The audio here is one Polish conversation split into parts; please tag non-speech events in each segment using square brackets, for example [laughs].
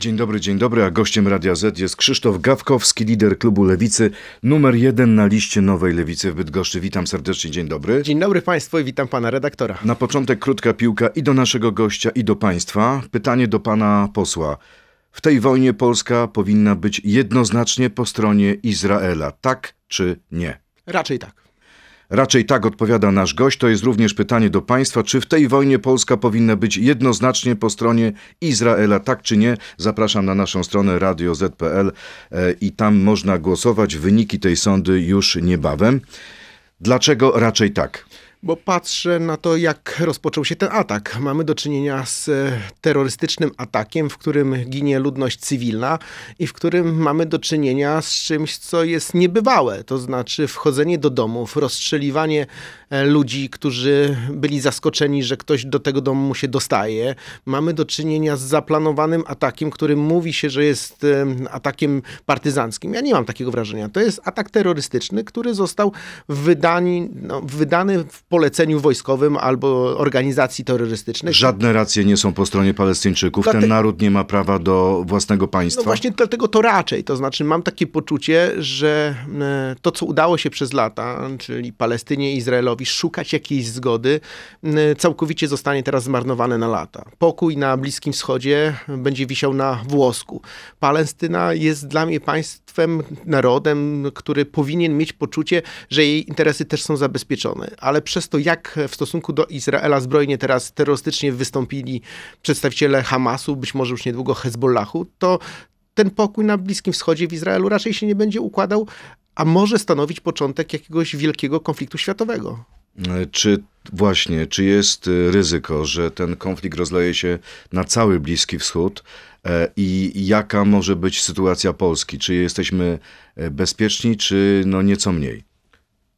Dzień dobry, dzień dobry, a gościem Radia Z jest Krzysztof Gawkowski, lider klubu Lewicy, numer jeden na liście Nowej Lewicy w Bydgoszczy. Witam serdecznie, dzień dobry. Dzień dobry Państwu i witam Pana redaktora. Na początek krótka piłka i do naszego gościa, i do Państwa. Pytanie do Pana posła. W tej wojnie Polska powinna być jednoznacznie po stronie Izraela, tak czy nie? Raczej tak. Raczej tak odpowiada nasz gość. To jest również pytanie do Państwa, czy w tej wojnie Polska powinna być jednoznacznie po stronie Izraela, tak czy nie? Zapraszam na naszą stronę radio.z.pl e, i tam można głosować. Wyniki tej sądy już niebawem. Dlaczego raczej tak? Bo patrzę na to, jak rozpoczął się ten atak. Mamy do czynienia z e, terrorystycznym atakiem, w którym ginie ludność cywilna i w którym mamy do czynienia z czymś, co jest niebywałe. To znaczy wchodzenie do domów, rozstrzeliwanie ludzi, którzy byli zaskoczeni, że ktoś do tego domu się dostaje. Mamy do czynienia z zaplanowanym atakiem, którym mówi się, że jest e, atakiem partyzanckim. Ja nie mam takiego wrażenia. To jest atak terrorystyczny, który został wydani, no, wydany w poleceniu wojskowym albo organizacji terrorystycznej. Żadne racje nie są po stronie Palestyńczyków. Dlate... Ten naród nie ma prawa do własnego państwa. No właśnie dlatego to raczej. To znaczy mam takie poczucie, że e, to, co udało się przez lata, czyli Palestynie i Izraelowi szukać jakiejś zgody, całkowicie zostanie teraz zmarnowane na lata. Pokój na Bliskim Wschodzie będzie wisiał na włosku. Palestyna jest dla mnie państwem, narodem, który powinien mieć poczucie, że jej interesy też są zabezpieczone. Ale przez to, jak w stosunku do Izraela zbrojnie teraz terrorystycznie wystąpili przedstawiciele Hamasu, być może już niedługo Hezbollahu, to ten pokój na Bliskim Wschodzie w Izraelu raczej się nie będzie układał, a może stanowić początek jakiegoś wielkiego konfliktu światowego. Czy właśnie, czy jest ryzyko, że ten konflikt rozleje się na cały Bliski Wschód e, i jaka może być sytuacja Polski? Czy jesteśmy e, bezpieczni, czy no nieco mniej?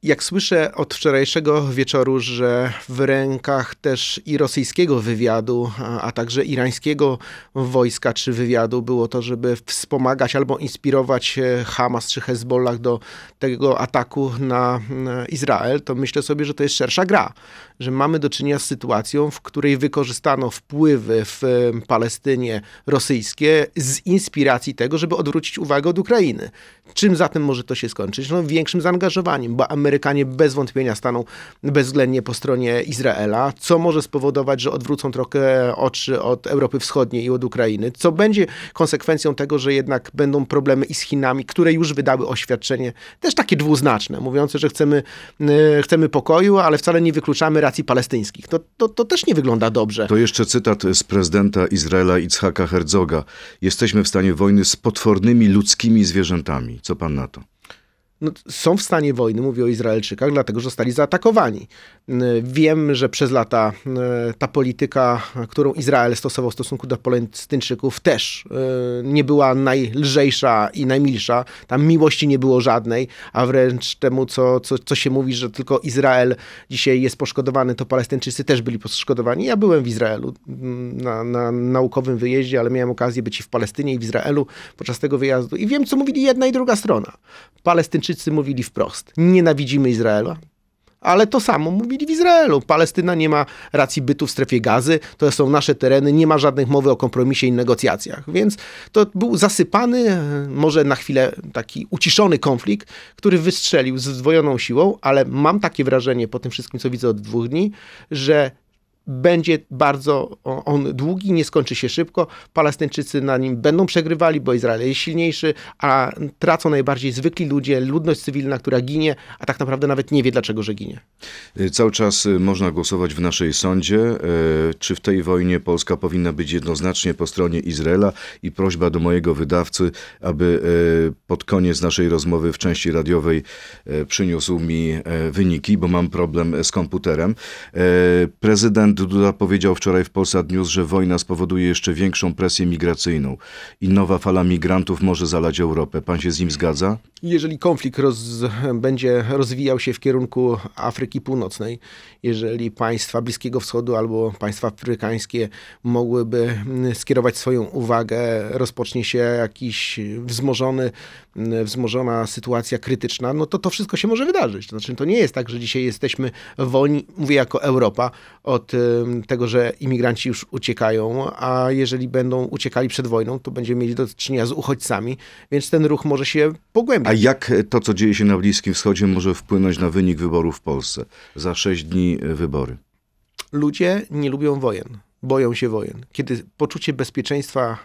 Jak słyszę od wczorajszego wieczoru, że w rękach też i rosyjskiego wywiadu, a także irańskiego wojska czy wywiadu było to, żeby wspomagać albo inspirować e, Hamas czy Hezbollah do tego ataku na Izrael, to myślę sobie, że to jest szersza gra. Że mamy do czynienia z sytuacją, w której wykorzystano wpływy w Palestynie rosyjskie z inspiracji tego, żeby odwrócić uwagę od Ukrainy. Czym zatem może to się skończyć? No, większym zaangażowaniem, bo Ameryka Amerykanie bez wątpienia staną bezwzględnie po stronie Izraela, co może spowodować, że odwrócą trochę oczy od Europy Wschodniej i od Ukrainy, co będzie konsekwencją tego, że jednak będą problemy i z Chinami, które już wydały oświadczenie, też takie dwuznaczne, mówiące, że chcemy, e, chcemy pokoju, ale wcale nie wykluczamy racji palestyńskich. To, to, to też nie wygląda dobrze. To jeszcze cytat z prezydenta Izraela Itzhaka Herzoga. Jesteśmy w stanie wojny z potwornymi ludzkimi zwierzętami. Co pan na to? No, są w stanie wojny, mówię o Izraelczykach, dlatego że zostali zaatakowani. Wiem, że przez lata ta polityka, którą Izrael stosował w stosunku do Palestyńczyków też nie była najlżejsza i najmilsza. Tam miłości nie było żadnej, a wręcz temu, co, co, co się mówi, że tylko Izrael dzisiaj jest poszkodowany, to Palestyńczycy też byli poszkodowani. Ja byłem w Izraelu na, na naukowym wyjeździe, ale miałem okazję być i w Palestynie i w Izraelu podczas tego wyjazdu i wiem, co mówili jedna i druga strona. Palestyńczycy Palestyńczycy mówili wprost: nienawidzimy Izraela. Ale to samo mówili w Izraelu. Palestyna nie ma racji bytu w strefie gazy, to są nasze tereny, nie ma żadnych mowy o kompromisie i negocjacjach. Więc to był zasypany, może na chwilę taki uciszony konflikt, który wystrzelił z zdwojoną siłą, ale mam takie wrażenie po tym wszystkim, co widzę od dwóch dni, że będzie bardzo on długi, nie skończy się szybko. Palestyńczycy na nim będą przegrywali, bo Izrael jest silniejszy, a tracą najbardziej zwykli ludzie, ludność cywilna, która ginie, a tak naprawdę nawet nie wie, dlaczego, że ginie. Y, cały czas y, można głosować w naszej sądzie, y, czy w tej wojnie Polska powinna być jednoznacznie po stronie Izraela i prośba do mojego wydawcy, aby pod koniec naszej rozmowy w części radiowej przyniósł mi wyniki, bo mam problem z komputerem. Prezydent Prezydent Duda powiedział wczoraj w Polsat News, że wojna spowoduje jeszcze większą presję migracyjną i nowa fala migrantów może zalać Europę. Pan się z nim zgadza? Jeżeli konflikt roz, będzie rozwijał się w kierunku Afryki Północnej, jeżeli państwa Bliskiego Wschodu albo państwa afrykańskie mogłyby skierować swoją uwagę, rozpocznie się jakiś wzmożony, wzmożona sytuacja krytyczna, no to to wszystko się może wydarzyć. To znaczy, to nie jest tak, że dzisiaj jesteśmy wolni, mówię jako Europa, od y, tego, że imigranci już uciekają, a jeżeli będą uciekali przed wojną, to będziemy mieli do czynienia z uchodźcami, więc ten ruch może się pogłębić. A jak to, co dzieje się na Bliskim Wschodzie, może wpłynąć na wynik wyborów w Polsce? Za sześć dni e, wybory. Ludzie nie lubią wojen, boją się wojen. Kiedy poczucie bezpieczeństwa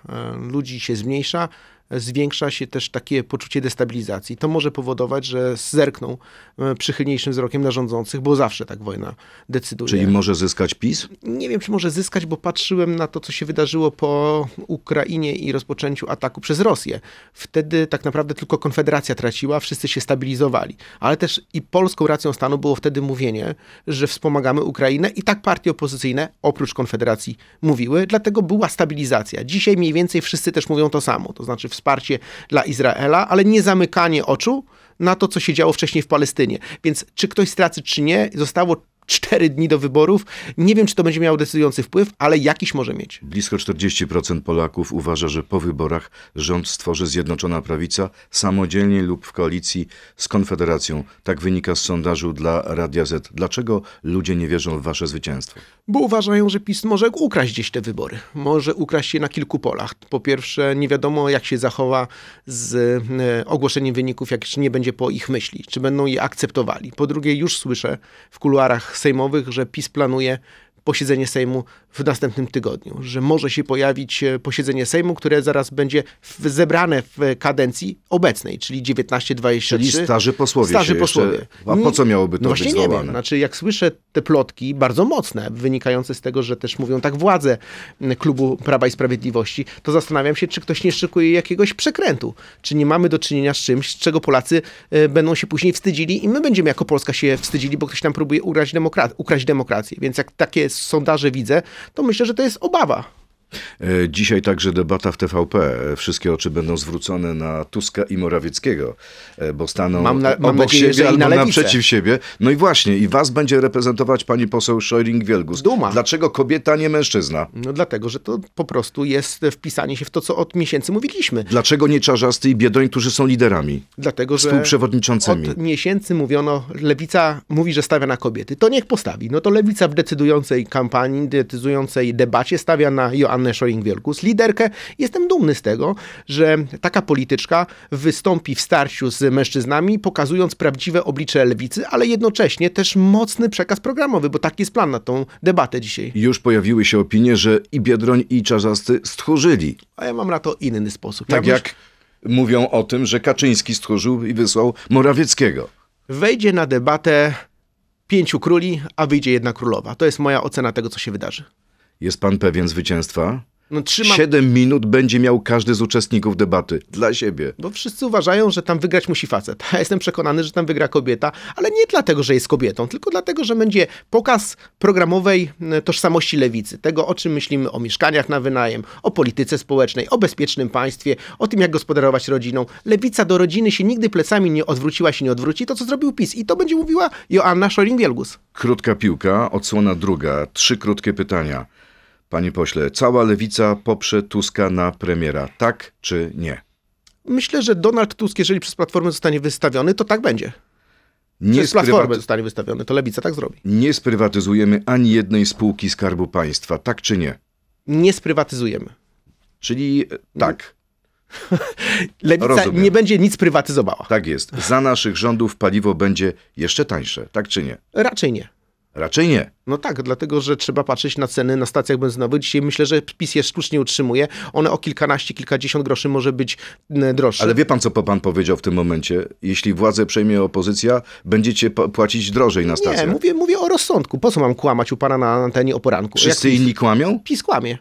ludzi się zmniejsza, zwiększa się też takie poczucie destabilizacji. To może powodować, że zerkną e, przychylniejszym wzrokiem na rządzących, bo zawsze tak wojna decyduje. Czyli może zyskać PiS? Nie wiem, czy może zyskać, bo patrzyłem na to, co się wydarzyło po Ukrainie i rozpoczęciu ataku przez Rosję. Wtedy tak naprawdę tylko Konfederacja traciła, wszyscy się stabilizowali. Ale też i polską racją stanu było wtedy mówienie, że wspomagamy Ukrainę i tak partie opozycyjne, oprócz Konfederacji, mówiły, dlatego była stabilizacja. Dzisiaj mniej więcej wszyscy też mówią to samo, to znaczy wsparcie dla Izraela, ale nie zamykanie oczu na to, co się działo wcześniej w Palestynie. Więc czy ktoś straci, czy nie, zostało cztery dni do wyborów. Nie wiem, czy to będzie miało decydujący wpływ, ale jakiś może mieć. Blisko 40% Polaków uważa, że po wyborach rząd stworzy Zjednoczona Prawica samodzielnie lub w koalicji z Konfederacją. Tak wynika z sondażu dla Radia Z. Dlaczego ludzie nie wierzą w wasze zwycięstwo? Bo uważają, że PiS może ukraść gdzieś te wybory. Może ukraść je na kilku polach. Po pierwsze, nie wiadomo, jak się zachowa z e, ogłoszeniem wyników, jak nie będzie po ich myśli. Czy będą je akceptowali. Po drugie, już słyszę w kuluarach sejmowych, że PiS planuje posiedzenie Sejmu w następnym tygodniu, że może się pojawić e, posiedzenie Sejmu, które zaraz będzie w, zebrane w kadencji obecnej, czyli 19-23. Czyli starzy posłowie. Starzy posłowie. A po co miałoby to no być właśnie nie zwołane? wiem. Znaczy, jak słyszę te plotki, bardzo mocne, wynikające z tego, że też mówią tak władze klubu Prawa i Sprawiedliwości, to zastanawiam się, czy ktoś nie szykuje jakiegoś przekrętu. Czy nie mamy do czynienia z czymś, z czego Polacy e, będą się później wstydzili i my będziemy jako Polska się wstydzili, bo ktoś tam próbuje ukraść, demokra- ukraść demokrację. Więc jak takie sondaże widzę, to myślę, że to jest obawa. E, Dzisiaj także debata w TVP. E, Wszystkie oczy będą zwrócone na Tuska i Morawieckiego, e, bo staną Mam na- mam obok nadzieję, że siebie na albo lewicę. naprzeciw siebie. No i właśnie, i was będzie reprezentować pani poseł Szojring-Wielgus. Duma. Dlaczego kobieta, nie mężczyzna? No dlatego, że to po prostu jest wpisanie się w to, co od miesięcy mówiliśmy. Dlaczego nie Czarzasty i Biedoń, którzy są liderami? Dlatego, że Współprzewodniczącymi. od miesięcy mówiono, lewica mówi, że stawia na kobiety. To niech postawi. No to lewica w decydującej kampanii, decydującej debacie stawia na Joannę Scheuring-Wielgus, liderkę. Jestem dumny z tego, że taka polityczka wystąpi w starciu z mężczyznami, pokazując prawdziwe oblicze lewicy, ale jednocześnie też mocny przekaz programowy, bo taki jest plan na tą debatę dzisiaj. Już pojawiły się opinie, że i Biedroń, i Czarzasty stchórzyli. A ja mam na to inny sposób. Tak ja jak mówią o tym, że Kaczyński stchórzył i wysłał Morawieckiego. Wejdzie na debatę pięciu króli, a wyjdzie jedna królowa. To jest moja ocena tego, co się wydarzy. Jest pan pewien zwycięstwa? No, trzymam, Siedem minut będzie miał każdy z uczestników debaty dla siebie. bo wszyscy uważają, że tam wygrać musi facet. [laughs] Ja jestem przekonany, że tam wygra kobieta, ale nie dlatego, że jest kobietą, tylko dlatego, że będzie pokaz programowej m, tożsamości lewicy. Tego, o czym myślimy o mieszkaniach na wynajem, o polityce społecznej, o bezpiecznym państwie, o tym, jak gospodarować rodziną. Lewica do rodziny się nigdy plecami nie odwróciła, się nie odwróci. To, co zrobił PiS. I to będzie mówiła Joanna Scheuring-Wielgus. Krótka piłka, odsłona druga. Trzy krótkie pytania. Panie pośle, cała lewica poprze Tuska na premiera, tak czy nie? Myślę, że Donald Tusk, jeżeli przez Platformę zostanie wystawiony, to tak będzie. Nie, Przez Platformę sprywaty- zostanie wystawiony, to Lewica tak zrobi. nie sprywatyzujemy ani jednej spółki Skarbu Państwa, tak czy nie? Nie sprywatyzujemy. Czyli e, tak, [laughs] Lewica Rozumiem. nie będzie nic prywatyzowała. tak jest. Za naszych rządów paliwo będzie jeszcze tańsze, tak czy nie? Raczej nie. Raczej nie. No tak, dlatego że trzeba patrzeć na ceny na stacjach benzynowych. Dzisiaj myślę, że PiS je sztucznie utrzymuje. One o kilkanaście, kilkadziesiąt groszy może być m, droższe. Ale wie pan, co pan powiedział w tym momencie? Jeśli władzę przejmie opozycja, będziecie płacić drożej na nie, stacjach. mówię, mówię o rozsądku. Po co mam kłamać u pana na antenie o poranku? Wszyscy Jak PiS, inni kłamią? PiS kłamie.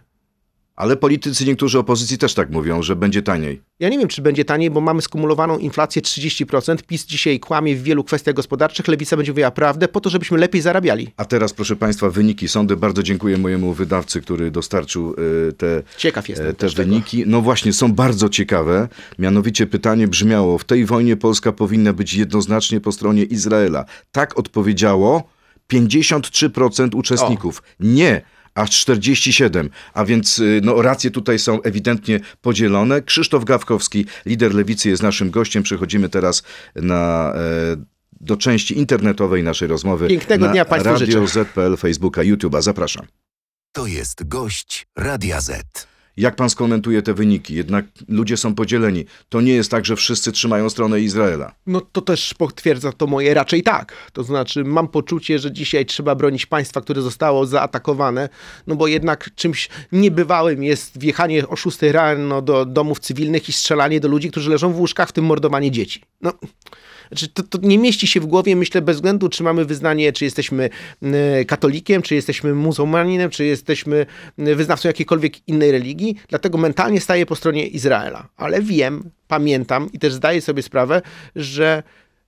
Ale politycy niektórzy opozycji też tak mówią, że będzie taniej. Ja nie wiem, czy będzie taniej, bo mamy skumulowaną inflację 30%. PiS dzisiaj kłamie w wielu kwestiach gospodarczych. Lewica będzie mówiła prawdę po to, żebyśmy lepiej zarabiali. A teraz, proszę Państwa, wyniki sądy. Bardzo dziękuję mojemu wydawcy, który dostarczył e, te, Ciekaw jestem e, te też tego. wyniki. No właśnie, są bardzo ciekawe. Mianowicie pytanie brzmiało, w tej wojnie Polska powinna być jednoznacznie po stronie Izraela. Tak odpowiedziało 53% uczestników. Nie. Aż 47, a więc y, no, racje tutaj są ewidentnie podzielone. Krzysztof Gawkowski, lider lewicy, jest naszym gościem. Przechodzimy teraz na e, do części internetowej naszej rozmowy. Pięknego na dnia Państwu Radio życzę. Z.pl, Facebooka, YouTube'a. Zapraszam. To jest gość Radia Z. Jak pan skomentuje te wyniki? Jednak ludzie są podzieleni. To nie jest tak, że wszyscy trzymają stronę Izraela. No to też potwierdza to moje raczej tak. To znaczy mam poczucie, że dzisiaj trzeba bronić państwa, które zostało zaatakowane, no bo jednak czymś niebywałym jest wjechanie o 6 rano do domów cywilnych i strzelanie do ludzi, którzy leżą w łóżkach, w tym mordowanie dzieci. No, znaczy to, to nie mieści się w głowie, myślę, bez względu, czy mamy wyznanie, czy jesteśmy e, katolikiem, czy jesteśmy muzułmaninem, czy jesteśmy e, wyznawcą jakiejkolwiek innej religii, dlatego mentalnie staję po stronie Izraela. Ale wiem, pamiętam i też zdaję sobie sprawę, że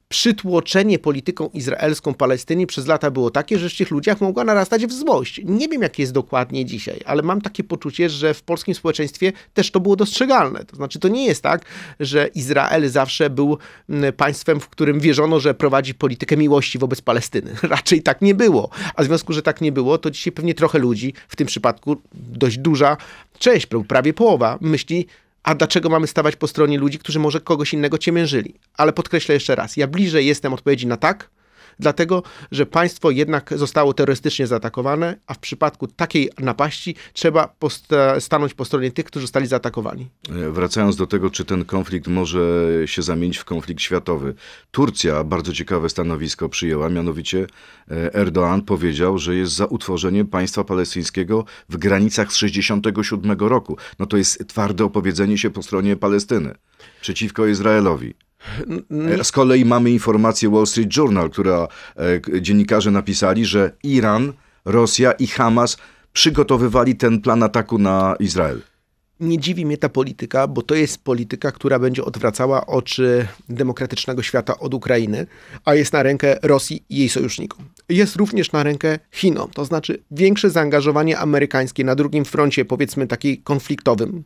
przytłoczenie polityką izraelską Palestyny przez lata było takie, że w tych ludziach mogła narastać w złość. Nie wiem, jak jest dokładnie dzisiaj, ale mam takie poczucie, że w polskim społeczeństwie też to było dostrzegalne. To znaczy, to nie jest tak, że Izrael zawsze był mm, państwem, w którym wierzono, że prowadzi politykę miłości wobec Palestyny. [laughs] Raczej tak nie było. A w związku, że tak nie było, to dzisiaj pewnie trochę ludzi, w tym przypadku dość duża część, prawie połowa, myśli, a dlaczego mamy stawać po stronie ludzi, którzy może kogoś innego ciemiężyli? Ale podkreślę jeszcze raz, ja bliżej jestem odpowiedzi na tak, dlatego że państwo jednak zostało terrorystycznie zaatakowane, a w przypadku takiej napaści trzeba posta- stanąć po stronie tych, którzy zostali zaatakowani. E, Wracając do tego, czy ten konflikt może się zamienić w konflikt światowy. Turcja bardzo ciekawe stanowisko przyjęła, mianowicie e, Erdoğan powiedział, że jest za utworzeniem państwa palestyńskiego w granicach z 67 roku. No to jest twarde opowiedzenie się po stronie Palestyny przeciwko Izraelowi. Z kolei mamy informację Wall Street Journal, która e, dziennikarze napisali, że Iran, Rosja i Hamas przygotowywali ten plan ataku na Izrael. nie dziwi mnie ta polityka, bo to jest polityka, która będzie odwracała oczy demokratycznego świata od Ukrainy, a jest na rękę Rosji i jej sojusznikom. Jest również na rękę Chinom, to znaczy większe zaangażowanie amerykańskie na drugim froncie, powiedzmy taki konfliktowym,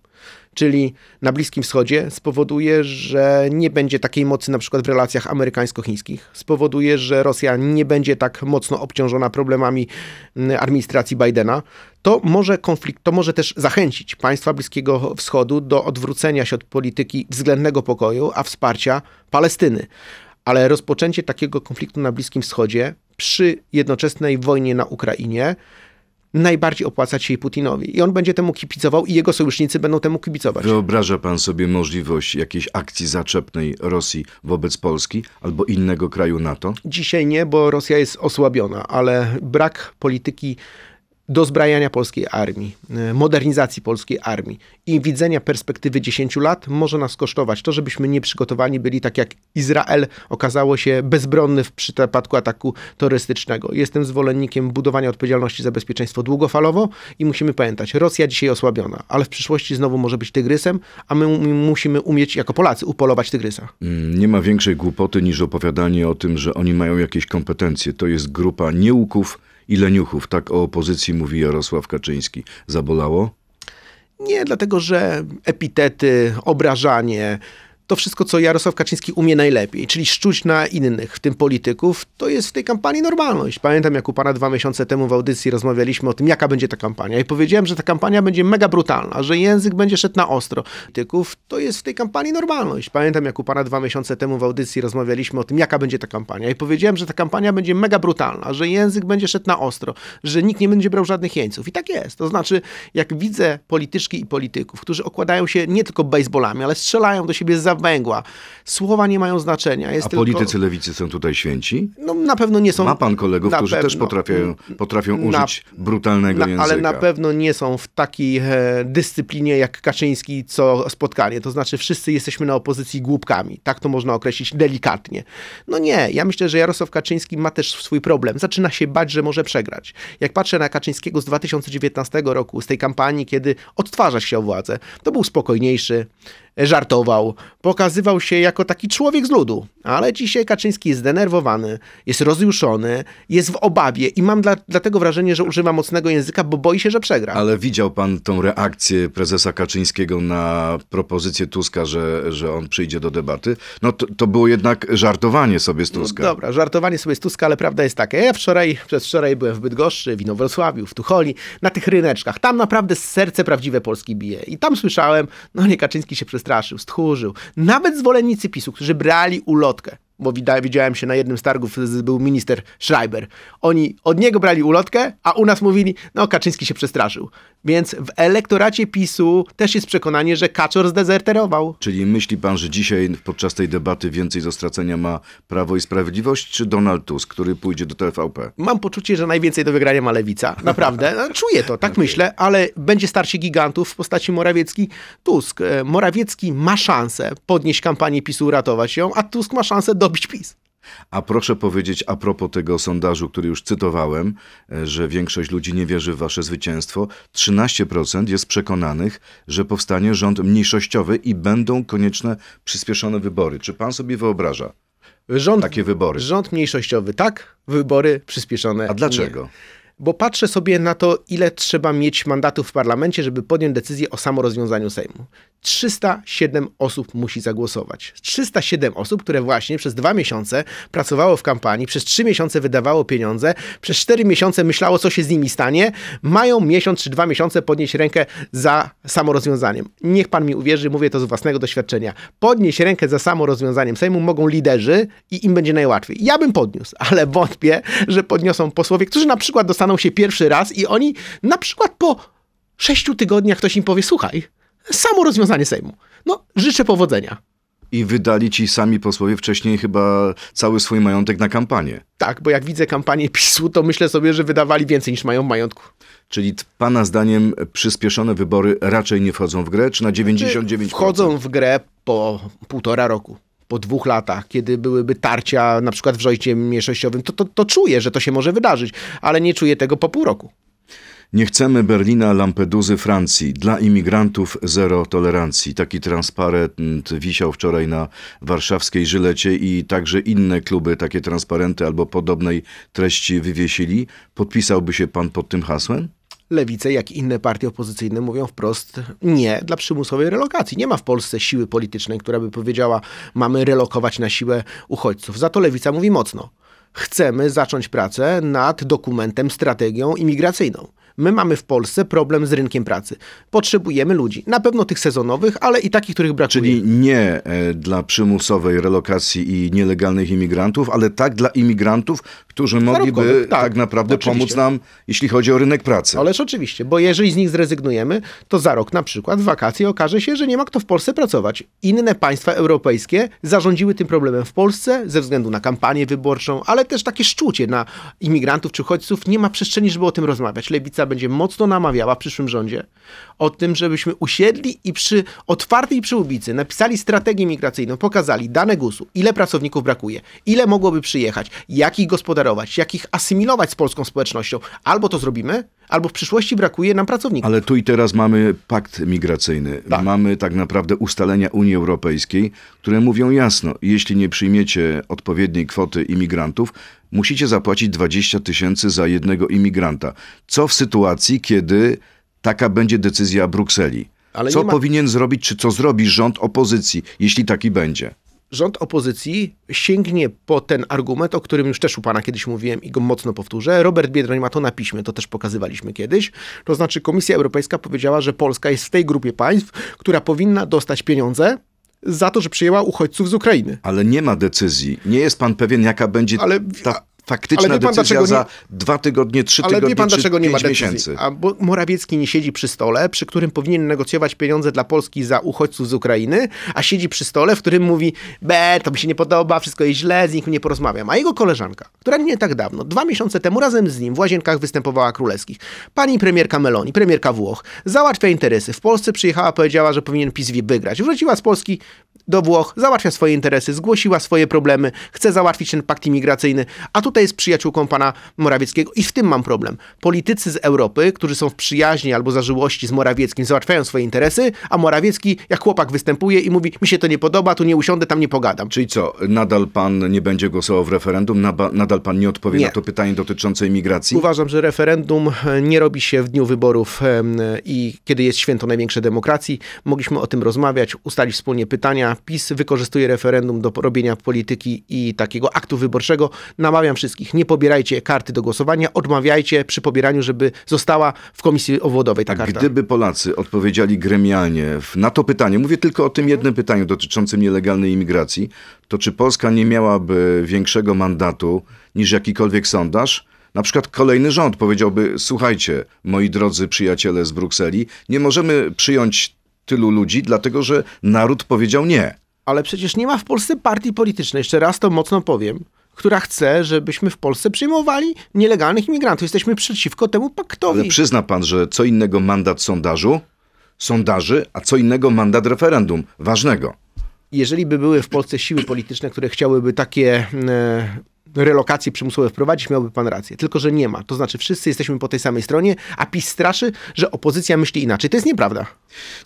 czyli na Bliskim Wschodzie, spowoduje, że nie będzie takiej mocy na przykład w relacjach amerykańsko-chińskich, spowoduje, że Rosja nie będzie tak mocno obciążona problemami mm, administracji Bidena, to może konflikt, to może też zachęcić państwa Bliskiego Wschodu do odwrócenia się od polityki względnego pokoju, a wsparcia Palestyny. Ale rozpoczęcie takiego konfliktu na Bliskim Wschodzie przy jednoczesnej wojnie na Ukrainie najbardziej opłacać się Putinowi. I on będzie temu kibicował i jego sojusznicy będą temu kibicować. Wyobraża pan sobie możliwość jakiejś akcji zaczepnej Rosji wobec Polski albo innego kraju NATO? Dzisiaj nie, bo Rosja jest osłabiona, ale brak polityki dozbrajania polskiej armii, e, modernizacji polskiej armii i widzenia perspektywy 10 lat może nas kosztować. To, żebyśmy nie przygotowani byli tak jak Izrael okazało się bezbronny w przypadku ataku terrorystycznego. Jestem zwolennikiem budowania odpowiedzialności za bezpieczeństwo długofalowo i musimy pamiętać, Rosja dzisiaj osłabiona, ale w przyszłości znowu może być tygrysem, a my musimy umieć jako Polacy upolować tygrysa. Mm, Nie ma większej głupoty niż opowiadanie o tym, że oni mają jakieś kompetencje. To jest grupa nieuków i leniuchów. Tak o opozycji mówi Jarosław Kaczyński. Zabolało? Nie, dlatego że epitety, obrażanie, to wszystko, co Jarosław Kaczyński umie najlepiej, czyli szczuć na innych, w tym polityków, to jest w tej kampanii normalność. Pamiętam, jak u pana dwa miesiące temu w audycji rozmawialiśmy o tym, jaka będzie ta kampania i powiedziałem, że ta kampania będzie mega brutalna, że język będzie szedł na ostro. Polityków, to jest w tej kampanii normalność. Pamiętam, jak u pana dwa miesiące temu w audycji rozmawialiśmy o tym, jaka będzie ta kampania i powiedziałem, że ta kampania będzie mega brutalna, że język będzie szedł na ostro, że nikt nie będzie brał żadnych jeńców. I tak jest. To znaczy, jak widzę polityczki i polityków, którzy okładają się nie tylko baseballami, ale strzelają do siebie za węgła, słowa nie mają znaczenia. Jest A tylko... politycy lewicy są tutaj święci? No, na pewno nie są. Ma pan kolegów, na którzy też pewno. potrafią, potrafią Na- użyć brutalnego Na, języka. ale na pewno nie są w takiej e, dyscyplinie jak Kaczyński co spotkanie. To znaczy wszyscy jesteśmy na opozycji głupkami. Tak to można określić delikatnie. No nie, ja myślę, że Jarosław Kaczyński ma też swój problem. Zaczyna się bać, że może przegrać. Jak patrzę na Kaczyńskiego z 2019 roku, z tej kampanii, kiedy odtwarza się o władzę, to był spokojniejszy, żartował, pokazywał się jako taki człowiek z ludu. Ale dzisiaj Kaczyński jest zdenerwowany, jest rozjuszony, jest w obawie i mam dla, dlatego wrażenie, że używa mocnego języka, bo boi się, że przegra. Ale widział pan tą reakcję prezesa Kaczyńskiego na propozycję Tuska, że, że on przyjdzie do debaty? No to, to było jednak żartowanie sobie z Tuska. No dobra, żartowanie sobie z Tuska, ale prawda jest taka. Ja wczoraj, przez wczoraj byłem w Bydgoszczy, w Inowrocławiu, w Tucholi, na tych ryneczkach. Tam naprawdę serce prawdziwe Polski bije. I tam słyszałem, no nie, Kaczyński się przestraszył, stchórzył. Nawet zwolennicy PiSu, którzy brali ulotkę, bo widziałem się na jednym z targów, był minister Schreiber. Oni od niego brali ulotkę, a u nas mówili, no Kaczyński się przestraszył. Więc w elektoracie PiSu też jest przekonanie, że Kaczor zdezerterował. Czyli myśli pan, że dzisiaj podczas tej debaty więcej do stracenia ma Prawo i Sprawiedliwość, czy Donald Tusk, który pójdzie do TVP? Mam poczucie, że najwięcej do wygrania ma lewica. Naprawdę. No, Czuję to, tak [laughs] myślę, ale będzie starcie gigantów w postaci Morawiecki-Tusk. E, Morawiecki ma szansę podnieść kampanię PiSu, uratować ją, a Tusk ma szansę PiS. A proszę powiedzieć a propos tego sondażu, który już cytowałem, e, że większość ludzi nie wierzy w wasze zwycięstwo. 13% jest przekonanych, że powstanie rząd mniejszościowy i będą konieczne przyspieszone wybory. Czy pan sobie wyobraża Rząd, takie wybory? rząd mniejszościowy, tak, wybory przyspieszone. A dlaczego? Nie. Bo patrzę sobie na to, ile trzeba mieć mandatów w parlamencie, żeby podjąć decyzję o samorozwiązaniu Sejmu. 307 osób musi zagłosować. 307 osób, które właśnie przez dwa miesiące pracowało w kampanii, przez trzy miesiące wydawało pieniądze, przez cztery miesiące myślało, co się z nimi stanie, mają miesiąc czy dwa miesiące podnieść rękę za samorozwiązaniem. Niech pan mi uwierzy, mówię to z własnego doświadczenia. Podnieść rękę za samorozwiązaniem Sejmu mogą liderzy i im będzie najłatwiej. Ja bym podniósł, ale wątpię, że podniosą posłowie, którzy na przykład dostaną się pierwszy raz i oni na przykład po sześciu tygodniach ktoś im powie, słuchaj, samo rozwiązanie Sejmu. No, życzę powodzenia. I wydali ci sami posłowie wcześniej chyba cały swój majątek na kampanię. Tak, bo jak widzę kampanię PiSu, to myślę sobie, że wydawali więcej niż mają w majątku. Czyli pana zdaniem przyspieszone wybory raczej nie wchodzą w grę, czy na 99%? Wchodzą w grę po półtora roku. Po dwóch latach, kiedy byłyby tarcia na przykład w rządzie mniejszościowym, to, to, to czuję, że to się może wydarzyć, ale nie czuję tego po pół roku. Nie chcemy Berlina, Lampeduzy, Francji. Dla imigrantów zero tolerancji. Taki transparent wisiał wczoraj na warszawskiej Żylecie i także inne kluby takie transparenty albo podobnej treści wywiesili. Podpisałby się pan pod tym hasłem? Lewice, jak i inne partie opozycyjne mówią wprost nie dla przymusowej relokacji. Nie ma w Polsce siły politycznej, która by powiedziała, mamy relokować na siłę uchodźców. Za to Lewica mówi mocno. Chcemy zacząć pracę nad dokumentem, strategią imigracyjną. My mamy w Polsce problem z rynkiem pracy. Potrzebujemy ludzi. Na pewno tych sezonowych, ale i takich, których brakuje. Czyli nie e, dla przymusowej relokacji i nielegalnych imigrantów, ale tak dla imigrantów, którzy mogliby tak, tak, naprawdę oczywiście. pomóc nam, jeśli chodzi o rynek pracy. Ależ oczywiście, bo jeżeli z nich zrezygnujemy, to za rok na przykład w wakacje okaże się, że nie ma kto w Polsce pracować. Inne państwa europejskie zarządziły tym problemem w Polsce ze względu na kampanię wyborczą, ale też takie szczucie na imigrantów czy uchodźców. Nie ma przestrzeni, żeby o tym rozmawiać. Lewica będzie mocno namawiała w przyszłym rządzie o tym, żebyśmy usiedli i przy otwartej przyłbicy napisali strategię migracyjną, pokazali dane GUS-u, ile pracowników brakuje, ile mogłoby przyjechać, jak ich gospodarować, jak ich asymilować z polską społecznością. Albo to zrobimy, albo w przyszłości brakuje nam pracowników. Ale tu i teraz mamy pakt migracyjny. Tak. Mamy tak naprawdę ustalenia Unii Europejskiej, które mówią jasno, jeśli nie przyjmiecie odpowiedniej kwoty imigrantów, musicie zapłacić 20 tysięcy za jednego imigranta. Co w sytuacji, kiedy taka będzie decyzja Brukseli? Ale co ma- powinien zrobić, czy co zrobi rząd opozycji, jeśli taki będzie? rząd opozycji sięgnie po ten argument, o którym już też u pana kiedyś mówiłem i go mocno powtórzę. Robert Biedroń ma to na piśmie, to też pokazywaliśmy kiedyś. To znaczy Komisja Europejska powiedziała, że Polska jest w tej grupie państw, która powinna dostać pieniądze za to, że przyjęła uchodźców z Ukrainy. Ale nie ma decyzji. Nie jest pan pewien, jaka będzie Ale- ta faktyczna ale wie pan, decyzja za nie- dwa tygodnie, trzy Ale tygodnie, wie pan, czy dlaczego nie ma decyzji? miesięcy. A bo Morawiecki nie siedzi przy stole, przy którym powinien negocjować pieniądze dla Polski za uchodźców z Ukrainy, a siedzi przy stole, w którym mówi, be, to mi się nie podoba, wszystko jest źle, z nikim nie porozmawiam. A jego koleżanka, która nie tak dawno, dwa miesiące temu razem z nim w Łazienkach występowała królewskich, pani premierka Meloni, premierka Włoch, załatwia interesy. W Polsce przyjechała, powiedziała, że powinien PiS wygrać. Wróciła z Polski do Włoch, załatwia swoje interesy, zgłosiła swoje problemy, chce załatwić ten pakt imigracyjny, a tutaj jest przyjaciółką pana Morawieckiego i w tym mam problem. Politycy z Europy, którzy są w przyjaźni albo zażyłości z Morawieckim, załatwiają swoje interesy, a Morawiecki jak chłopak występuje i mówi, mi się to nie podoba, tu nie usiądę, tam nie pogadam. Czyli co, nadal pan nie będzie głosował w referendum? Nadal pan nie odpowie Nie. na to pytanie dotyczące imigracji? Uważam, że referendum e, nie robi się w dniu wyborów i kiedy jest święto największej demokracji. Mogliśmy o tym rozmawiać, ustalić wspólnie pytania. PiS wykorzystuje referendum do robienia polityki i takiego aktu wyborczego. Namawiam wszystkich. Nie pobierajcie karty do głosowania, odmawiajcie przy pobieraniu, żeby została w komisji obwodowej ta A karta. gdyby Polacy odpowiedzieli gremialnie na to pytanie, mówię tylko o tym jednym pytaniu dotyczącym nielegalnej imigracji, to czy Polska nie miałaby większego mandatu niż jakikolwiek sondaż? Na przykład kolejny rząd powiedziałby: Słuchajcie, moi drodzy przyjaciele z Brukseli, nie możemy przyjąć tylu ludzi, dlatego że naród powiedział nie. Ale przecież nie ma w Polsce partii politycznej, jeszcze raz to mocno powiem, która chce, żebyśmy w Polsce przyjmowali nielegalnych imigrantów. Jesteśmy przeciwko temu paktowi. Ale przyzna pan, że co innego mandat sondażu, sondaży, a co innego mandat referendum ważnego. jeżeli by były w Polsce siły polityczne, które chciałyby takie e, relokacje przymusowe wprowadzić, miałby pan rację. Tylko, że nie ma. To znaczy wszyscy jesteśmy po tej samej stronie, a PiS straszy, że opozycja myśli inaczej. To jest nieprawda.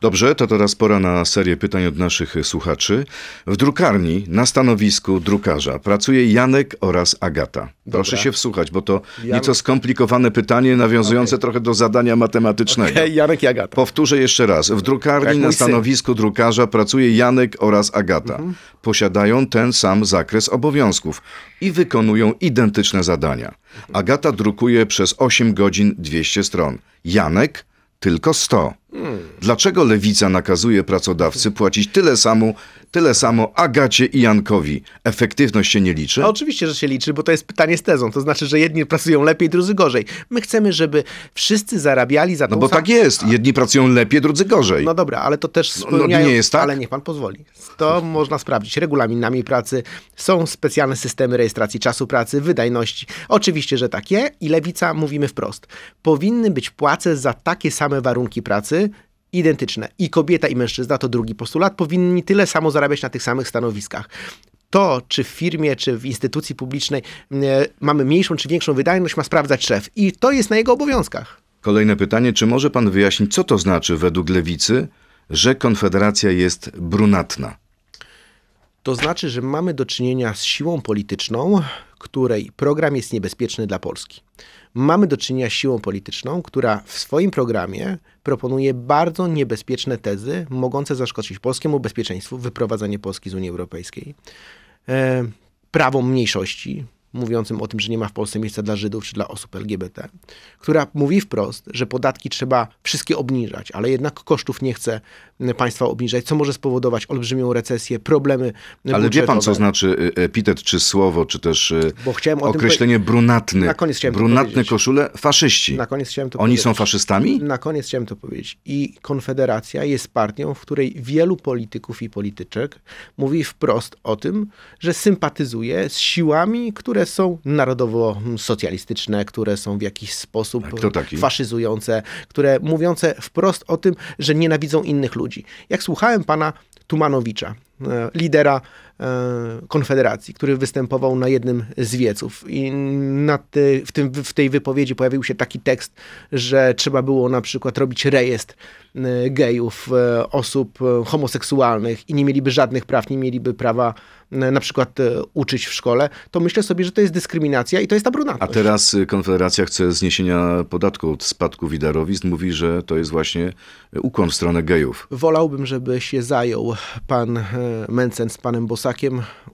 Dobrze, to teraz pora na serię pytań od naszych słuchaczy. W drukarni na stanowisku drukarza pracuje Janek oraz Agata. Proszę Dobra. się wsłuchać, bo to Janek- nieco skomplikowane pytanie nawiązujące trochę do zadania matematycznego. Hej, Janek i Agata. Powtórzę jeszcze raz. W drukarni na mój syn. stanowisku drukarza pracuje Janek oraz Agata. Posiadają ten sam zakres obowiązków i wykonują identyczne zadania. Agata drukuje przez 8 godzin 200 stron. Janek tylko 100. Dlaczego lewica nakazuje pracodawcy płacić tyle samo, tyle samo Agacie i Jankowi? Efektywność się nie liczy? A oczywiście, że się liczy, bo to jest pytanie z tezą. To znaczy, że jedni pracują lepiej, drudzy gorzej. My chcemy, żeby wszyscy zarabiali za No tą bo tak jest. Jedni pracują lepiej, drudzy gorzej. No dobra, ale to też No, no spełniają... nie jest tak? Ale niech pan pozwoli. To można sprawdzić regulaminami pracy. Są specjalne systemy rejestracji czasu pracy, wydajności. Oczywiście, że takie. I Lewica mówimy wprost. Powinny być płace za takie same warunki pracy, identyczne. I kobieta, i mężczyzna, to drugi postulat, powinni tyle samo zarabiać na tych samych stanowiskach. To, czy w firmie, czy w instytucji publicznej e, mamy mniejszą czy większą wydajność, ma sprawdzać szef. I to jest na jego obowiązkach. Kolejne pytanie, czy może pan wyjaśnić, co to znaczy według lewicy, że Konfederacja jest brunatna? To znaczy, że mamy do czynienia z siłą polityczną, której program jest niebezpieczny dla Polski. Mamy do czynienia z siłą polityczną, która w swoim programie proponuje bardzo niebezpieczne tezy, mogące zaszkodzić polskiemu bezpieczeństwu, wyprowadzenie Polski z Unii Europejskiej, e, prawom mniejszości, mówiącym o tym, że nie ma w Polsce miejsca dla Żydów czy dla osób LGBT, która mówi wprost, że podatki trzeba wszystkie obniżać, ale jednak kosztów nie chce państwa obniżać, co może spowodować olbrzymią recesję, problemy Ale wie pan, co budżetowe. znaczy y, epitet, czy słowo, czy też Bo chciałem o tym określenie brunatny. Na koniec chciałem Brunatne koszule, faszyści. Na koniec chciałem to Oni powiedzieć. są faszystami? Na koniec chciałem to powiedzieć. I Konfederacja jest partią, w której wielu polityków i polityczek mówi wprost o tym, że sympatyzuje z siłami, które są narodowo-socjalistyczne, które są w jakiś sposób faszyzujące, które mówiące wprost o tym, że nienawidzą innych ludzi. Jak słuchałem pana Tumanowicza, e, lidera Konfederacji, który występował na jednym z wieców i ty, w, tym, w tej wypowiedzi pojawił się taki tekst, że trzeba było na przykład robić rejestr e, gejów, e, osób e, homoseksualnych i nie mieliby żadnych praw, nie mieliby prawa e, na przykład e, uczyć w szkole, to myślę sobie, że to jest dyskryminacja i to jest ta A teraz Konfederacja chce zniesienia podatku od spadków i darowizn. Mówi, że to jest właśnie ukłon w stronę gejów. Wolałbym, żeby się zajął pan e, Mencen z panem Bosakiem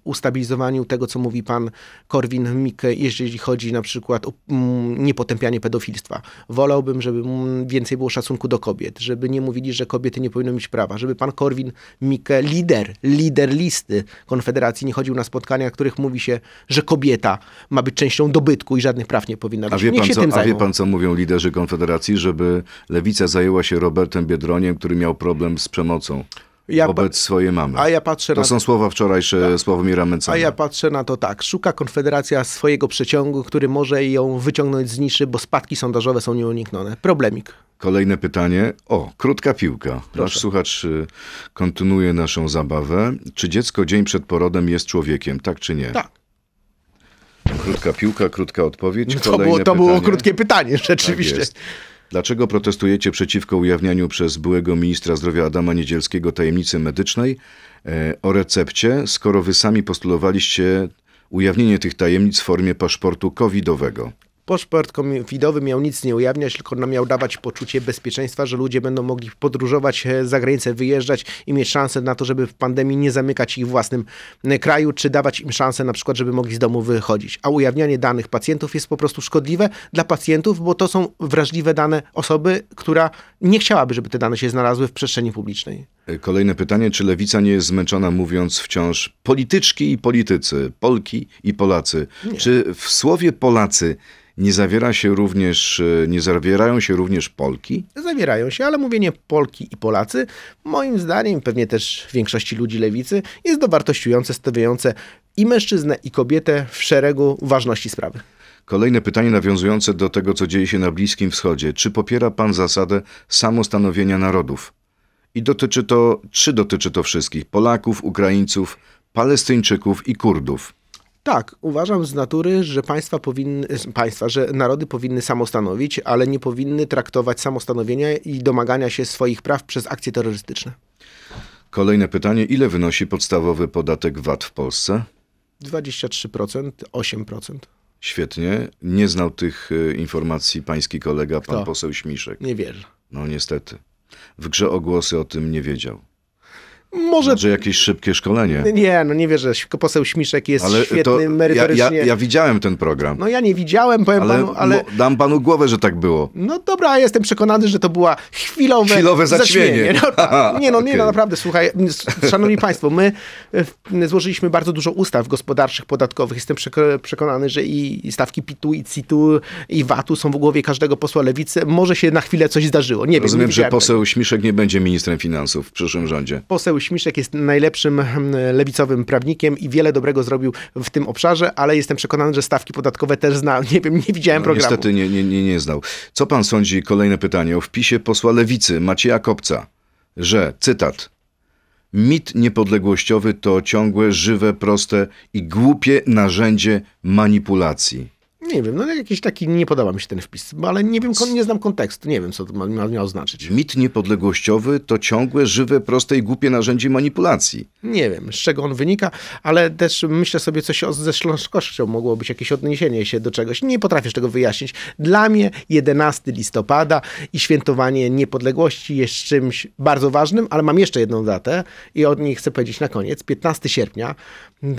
ustabilizowaniu tego, co mówi pan Korwin-Mikke, jeżeli chodzi na przykład o mm, niepotępianie pedofilstwa. Wolałbym, żeby mm, więcej było szacunku do kobiet, żeby nie mówili, że kobiety nie powinny mieć prawa, żeby pan Korwin-Mikke, lider, lider listy Konfederacji, nie chodził na spotkania, w których mówi się, że kobieta ma być częścią dobytku i żadnych praw nie powinna być. A wie, pan, co, a wie pan, co mówią liderzy Konfederacji? Żeby lewica zajęła się Robertem Biedroniem, który miał problem z przemocą Ja wobec swojej mamy. A ja patrzę To na są słowa wczorajsze Sławomira Mencena. A ja patrzę na to tak. Szuka Konfederacja swojego przeciągu, który może ją wyciągnąć z niszy, bo spadki sondażowe są nieuniknione. Problemik. Kolejne pytanie. O, krótka piłka. Nasz Proszę. słuchacz y, kontynuuje naszą zabawę. Czy dziecko dzień przed porodem jest człowiekiem, tak czy nie? Tak. Krótka piłka, krótka odpowiedź. To, było, to było krótkie pytanie, Tak rzeczywiście. jest. Dlaczego protestujecie przeciwko ujawnianiu przez byłego ministra zdrowia Adama Niedzielskiego tajemnicy medycznej e, o recepcie, skoro wy sami postulowaliście ujawnienie tych tajemnic w formie paszportu covidowego? Paszport covidowy miał nic nie ujawniać, tylko nam miał dawać poczucie bezpieczeństwa, że ludzie będą mogli podróżować e, za granicę, wyjeżdżać i mieć szansę na to, żeby w pandemii nie zamykać ich w własnym e, kraju, czy dawać im szansę na przykład, żeby mogli z domu wychodzić. A ujawnianie danych pacjentów jest po prostu szkodliwe dla pacjentów, bo to są wrażliwe dane osoby, która nie chciałaby, żeby te dane się znalazły w przestrzeni publicznej. Kolejne pytanie, czy lewica nie jest zmęczona mówiąc wciąż polityczki i politycy, Polki i Polacy? Czy w słowie Polacy nie zawiera się również, e, nie zawierają się również Polki? zawierają się, ale mówienie Polki i Polacy, moim zdaniem, pewnie też większości ludzi lewicy, jest dowartościujące, stawiające i mężczyznę, i kobietę w szeregu ważności sprawy. Kolejne pytanie nawiązujące do tego, co dzieje się na Bliskim Wschodzie. Czy popiera pan zasadę samostanowienia narodów? I dotyczy to, czy dotyczy to wszystkich Polaków, Ukraińców, Palestyńczyków i Kurdów? Tak, uważam z natury, że państwa powinny, państwa, że narody powinny samostanowić, ale nie powinny traktować samostanowienia i domagania się swoich praw przez akcje terrorystyczne. Kolejne pytanie, ile wynosi podstawowy podatek VAT w Polsce? 23%, 8%. Świetnie. Nie znał tych e, informacji pański kolega, pan Kto? poseł Śmiszek. Nie wierzę. No niestety. W grze o głosy o tym nie wiedział. Może Może jakieś szybkie szkolenie. nie, no nie wierzę. Poseł Śmiszek jest Ale świetny, to ja, merytorycznie. ja, ja widziałem ten program. No ja nie widziałem, powiem ale panu, ale... dam panu głowę, że tak było. No dobra, jestem przekonany, że to była chwilowe, Chwilowe zaćmienie. No, tak. [laughs] nie no, nie Okej. no, naprawdę, słuchaj, szanowni państwo, my e, w- złożyliśmy bardzo dużo ustaw gospodarczych, podatkowych. Jestem przeko- przekonany, że i stawki PIT-u, i CIT-u, i VAT-u są w głowie każdego posła lewicy. Może się na chwilę coś zdarzyło, nie wiem. Rozumiem, nie że widziałem tego. poseł Śmiszek nie będzie ministrem finansów w przyszłym rządzie. Poseł Śmiszek jest najlepszym hmm, lewicowym prawnikiem i wiele dobrego zrobił w tym obszarze, ale jestem przekonany, że stawki podatkowe też zna. [laughs] Nie wiem, nie widziałem No, programu. niestety nie, nie, nie, nie znał. Co pan sądzi, kolejne pytanie, o wpisie posła Lewicy Macieja Kopca, że, cytat, mit niepodległościowy to ciągłe, żywe, proste i głupie narzędzie manipulacji. Nie wiem, no jakiś taki, nie podoba mi się ten wpis, bo ale nie wiem, nie znam kontekstu, nie wiem, co to ma, miało znaczyć. Mit niepodległościowy to ciągłe, żywe, proste i głupie narzędzie manipulacji. Nie wiem, z czego on wynika, ale też myślę sobie coś ze Śląskością, mogło być jakieś odniesienie się do czegoś. Nie potrafisz tego wyjaśnić. Dla mnie 11 listopada i świętowanie niepodległości jest czymś bardzo ważnym, ale mam jeszcze jedną datę i od niej chcę powiedzieć na koniec. 15 sierpnia,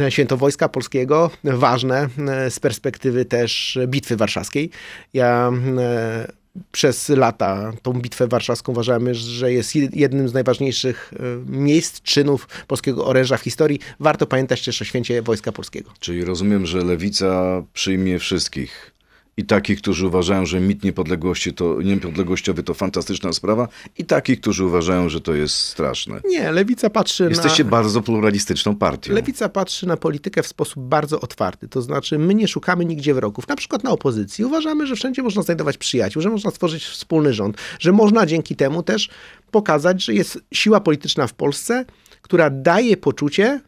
święto Wojska Polskiego, ważne e, z perspektywy też Bitwy Warszawskiej. Ja e, przez lata tą bitwę warszawską uważamy, że jest jed- jednym z najważniejszych e, miejsc, czynów polskiego oręża w historii. Warto pamiętać też o święcie Wojska Polskiego. Czyli rozumiem, że lewica przyjmie wszystkich. I takich, którzy uważają, że mit niepodległości to, niepodległościowy to fantastyczna sprawa, i takich, którzy uważają, że to jest straszne. Nie, lewica patrzy Jesteście na... bardzo pluralistyczną partią. Lewica patrzy na politykę w sposób bardzo otwarty, to znaczy my nie szukamy nigdzie wrogów, na przykład na opozycji. Uważamy, że wszędzie można znajdować przyjaciół, że można stworzyć wspólny rząd, że można dzięki temu też pokazać, że jest siła polityczna w Polsce, która daje poczucie,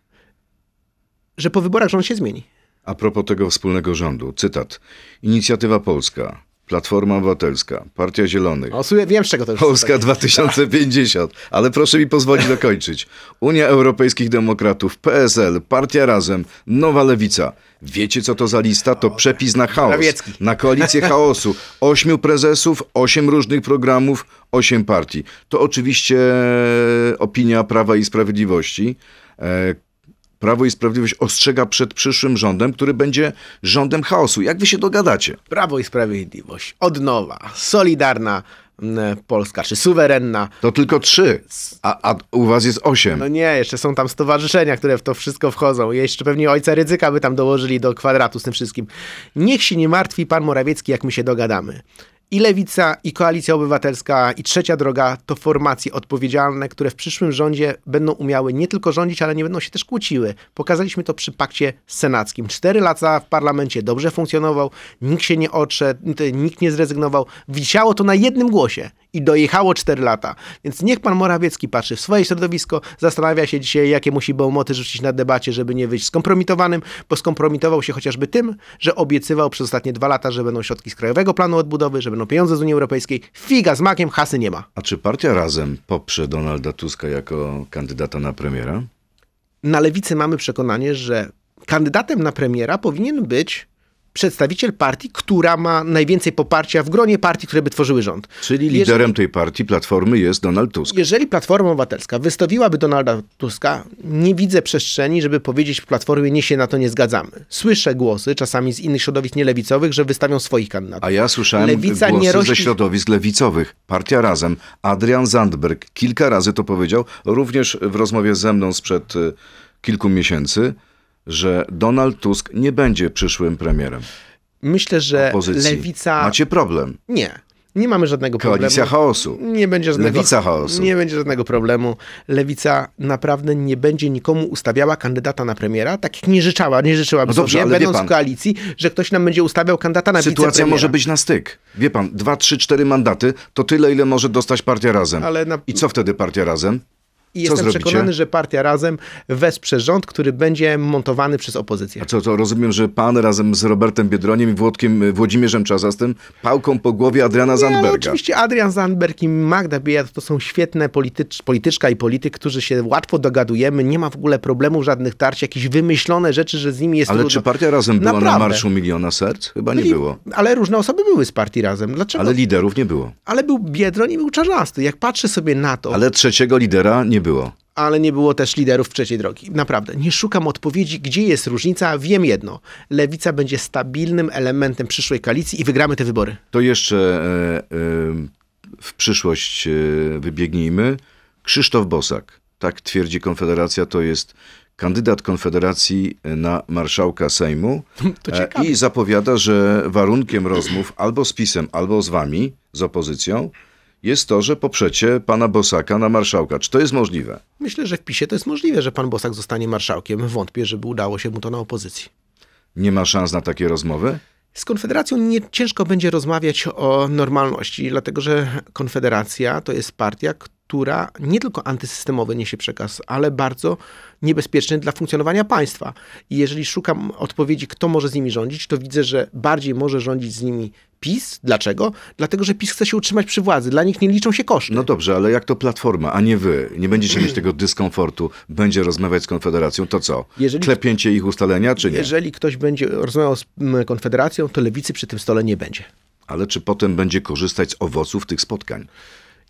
że po wyborach rząd się zmieni. A propos tego wspólnego rządu, cytat. Inicjatywa Polska, Platforma Obywatelska, Partia Zielonych, O, wiem, z czego to już Polska 2050, ale proszę mi pozwolić dokończyć. Unia Europejskich Demokratów, PSL, Partia Razem, Nowa Lewica. Wiecie co to za lista? To przepis na chaos. Morawiecki. Na koalicję chaosu. Ośmiu prezesów, osiem różnych programów, osiem partii. To oczywiście opinia Prawa i Sprawiedliwości. Prawo i Sprawiedliwość ostrzega przed przyszłym rządem, który będzie rządem chaosu. Jak wy się dogadacie? Prawo i Sprawiedliwość, od nowa, solidarna mm, Polska, czy suwerenna. To tylko trzy, a, a u was jest osiem. No nie, jeszcze są tam stowarzyszenia, które w to wszystko wchodzą. Jeszcze pewnie ojca Rydzyka by tam dołożyli do kwadratu z tym wszystkim. Niech się nie martwi pan Morawiecki, jak my się dogadamy. I Lewica, i Koalicja Obywatelska, i Trzecia Droga to formacje odpowiedzialne, które w przyszłym rządzie będą umiały nie tylko rządzić, ale nie będą się też kłóciły. Pokazaliśmy to przy pakcie senackim. Cztery lata w parlamencie dobrze funkcjonował, nikt się nie odszedł, nikt nie zrezygnował. Wisiało to na jednym głosie i dojechało cztery lata. Więc niech pan Morawiecki patrzy w swoje środowisko, zastanawia się dzisiaj, jakie musi bełmoty rzucić na debacie, żeby nie wyjść skompromitowanym, bo skompromitował się chociażby tym, że obiecywał przez ostatnie dwa lata, że będą środki z Krajowego Planu Odbudowy, że będą pieniądze z Unii Europejskiej. Figa z makiem, hasy nie ma. A czy partia Razem poprze Donalda Tuska jako kandydata na premiera? Na lewicy mamy przekonanie, że kandydatem na premiera powinien być przedstawiciel partii, która ma najwięcej poparcia w gronie partii, które by tworzyły rząd. Czyli Jeżeli- liderem tej partii, Platformy, jest Donald Tusk. Jeżeli Platforma Obywatelska wystawiłaby Donalda Tuska, nie widzę przestrzeni, żeby powiedzieć w Platformie, nie się na to nie zgadzamy. Słyszę głosy, czasami z innych środowisk nielewicowych, że wystawią swoich kandydatów. A ja słyszałem Lewica głosy nie ze rości- środowisk lewicowych. Partia Razem. Adrian Zandberg kilka razy to powiedział, również w rozmowie ze mną sprzed y, kilku miesięcy, że Donald Tusk nie będzie przyszłym premierem Myślę, że opozycji. Lewica... Macie problem. Nie, nie mamy żadnego Koalicja problemu. chaosu. Nie będzie żadnego, Lewica chaosu. Nie będzie żadnego problemu. Lewica naprawdę nie będzie nikomu ustawiała kandydata na premiera, tak jak nie życzała, nie życzyłaby No dobrze, sobie, będąc pan- w koalicji, że ktoś nam będzie ustawiał kandydata na Sytuacja może być na styk. Wie pan, dwa, trzy, cztery mandaty to tyle, ile może dostać Partia Razem. Ale na- I co wtedy Partia Razem? I Co jestem zrobicie? przekonany, że partia razem wesprze rząd, który będzie montowany przez opozycję. A co, to rozumiem, że pan razem z Robertem Biedroniem i Włodkiem, y, Włodzimierzem Czazastym pałką po głowie Adriana Nie, ale Zandberga. oczywiście Adrian Zandberg i Magda Biejat to są świetne politycz, polityczka i polityk, którzy się łatwo dogadujemy, nie ma w ogóle problemów, żadnych tarć, jakieś wymyślone rzeczy, że z nimi jest Ale trudno. czy Partia Razem była na Naprawdę. Marszu Miliona Serc? Chyba nie Byli- było. Ale różne osoby były z partii razem. Dlaczego? Ale Ale, liderów nie było. był Biedroń i był Czarzasty. Jak patrzę sobie na to, ale... Ale trzeciego lidera nie było. nie było też liderów trzeciej drogi. Naprawdę, nie szukam odpowiedzi, gdzie jest różnica. Wiem jedno. Lewica będzie stabilnym elementem przyszłej koalicji i wygramy te wybory. To jeszcze e, e, w przyszłość e, wybiegnijmy. Krzysztof Bosak, tak twierdzi Konfederacja, to jest kandydat Konfederacji na marszałka Sejmu [laughs] E, i zapowiada, że warunkiem rozmów albo z PiSem, albo z wami, z opozycją, jest to, że poprzecie pana Bosaka na marszałka. Czy to jest możliwe? Myślę, że w PiSie to jest możliwe, że pan Bosak zostanie marszałkiem. Wątpię, żeby udało się mu to na opozycji. Nie ma szans na takie rozmowy? Z Konfederacją nie ciężko będzie rozmawiać o normalności, dlatego że Konfederacja to jest partia, która nie tylko antysystemowy niesie przekaz, ale bardzo niebezpieczny dla funkcjonowania państwa. I jeżeli szukam odpowiedzi, kto może z nimi rządzić, to widzę, że bardziej może rządzić z nimi PiS. Dlaczego? Dlatego, że PiS chce się utrzymać przy władzy. Dla nich nie liczą się koszty. No dobrze, ale jak to Platforma, a nie wy, nie będziecie mieć tego dyskomfortu, będzie rozmawiać z Konfederacją, to co? Jeżeli- Klepięcie ich ustalenia, czy nie? Jeżeli ktoś będzie rozmawiał z Konfederacją, to lewicy przy tym stole nie będzie. Ale czy potem będzie korzystać z owoców tych spotkań?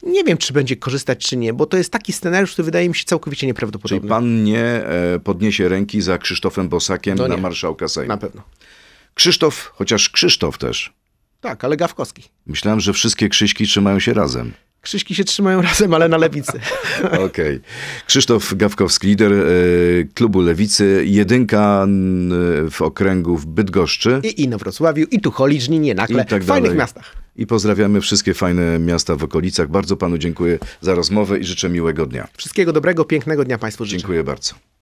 Nie wiem, czy będzie korzystać, czy nie, bo to jest taki scenariusz, który wydaje mi się całkowicie Czyli nieprawdopodobny. pan nie e, podniesie ręki za Krzysztofem Bosakiem No na nie. marszałka Sejmu? Na pewno. Krzysztof, chociaż Krzysztof też. Tak, ale Gawkowski. Myślałem, że wszystkie Krzyśki trzymają się razem. Krzyżki się trzymają razem, ale na lewicy. [laughs] Okej. Krzysztof Gawkowski, lider e, klubu Lewicy, jedynka n, w okręgu w Bydgoszczy. I Ino Wrocławiu, i Tucholi, Żninie, Nakle, I tak w fajnych miastach. I pozdrawiamy wszystkie fajne miasta w okolicach. Bardzo panu dziękuję za rozmowę i życzę miłego dnia. Wszystkiego dobrego, pięknego dnia Państwu życzę. Dziękuję bardzo.